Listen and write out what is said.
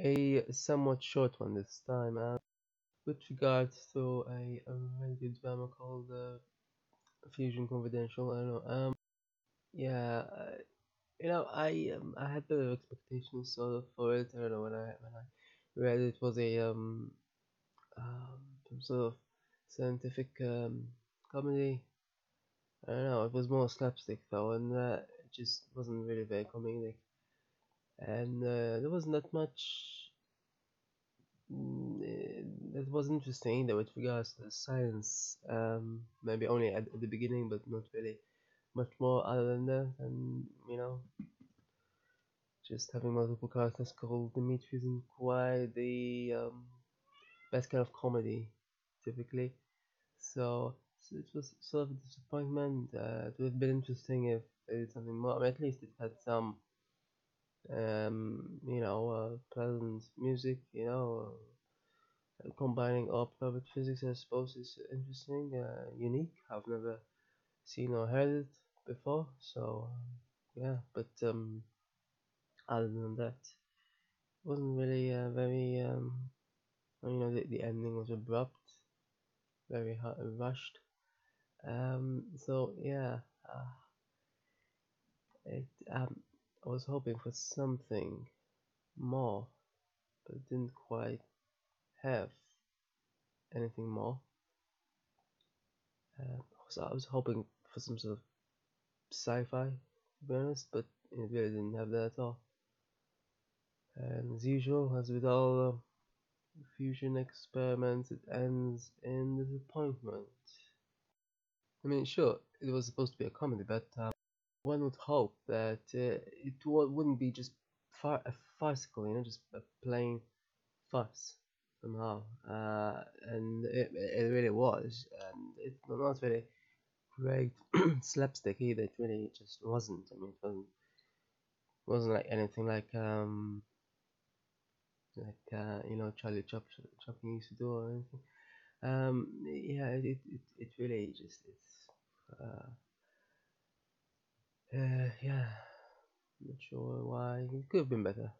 a somewhat short one this time. Uh, with regards to a, a good drama called uh, Fusion Confidential. I don't know. Um, yeah, uh, you know, I um, I had the expectations sort of for it. I don't know when I when I read it, it was a um, um some sort of scientific um comedy. I don't know. It was more slapstick though, and uh, it just wasn't really very comedic. And uh, there wasn't that much mm, eh, that was interesting either with regards to the science. Um, maybe only at, at the beginning, but not really much more other than that. And you know, just having multiple characters called Dimitri isn't quite the um, best kind of comedy, typically. So, so it was sort of a disappointment. Uh, it would have been interesting if they did something more. I mean, at least it had some, um, you know, uh, pleasant music. You know, uh, combining opera with physics. I suppose is interesting, uh, unique. I've never seen or heard it before. So, um, yeah, but um, other than that, it wasn't really uh, very. Um, you know, the, the ending was abrupt, very rushed. Um, so yeah, uh, it, um, I was hoping for something more, but didn't quite have anything more. Uh, so I was hoping for some sort of sci-fi, to be honest, but it really didn't have that at all. And as usual, as with all uh, fusion experiments, it ends in disappointment. I mean, sure, it was supposed to be a comedy, but uh, one would hope that uh, it wouldn't be just far- a farcical, you know, just a plain farce somehow. Uh, and it, it really was, and it's not really great slapstick either. It really just wasn't. I mean, it wasn't wasn't like anything like um like uh, you know Charlie Chop Chaplin used to do or anything. Um, yeah, it it, it really just it's uh, uh yeah, not sure why it could have been better.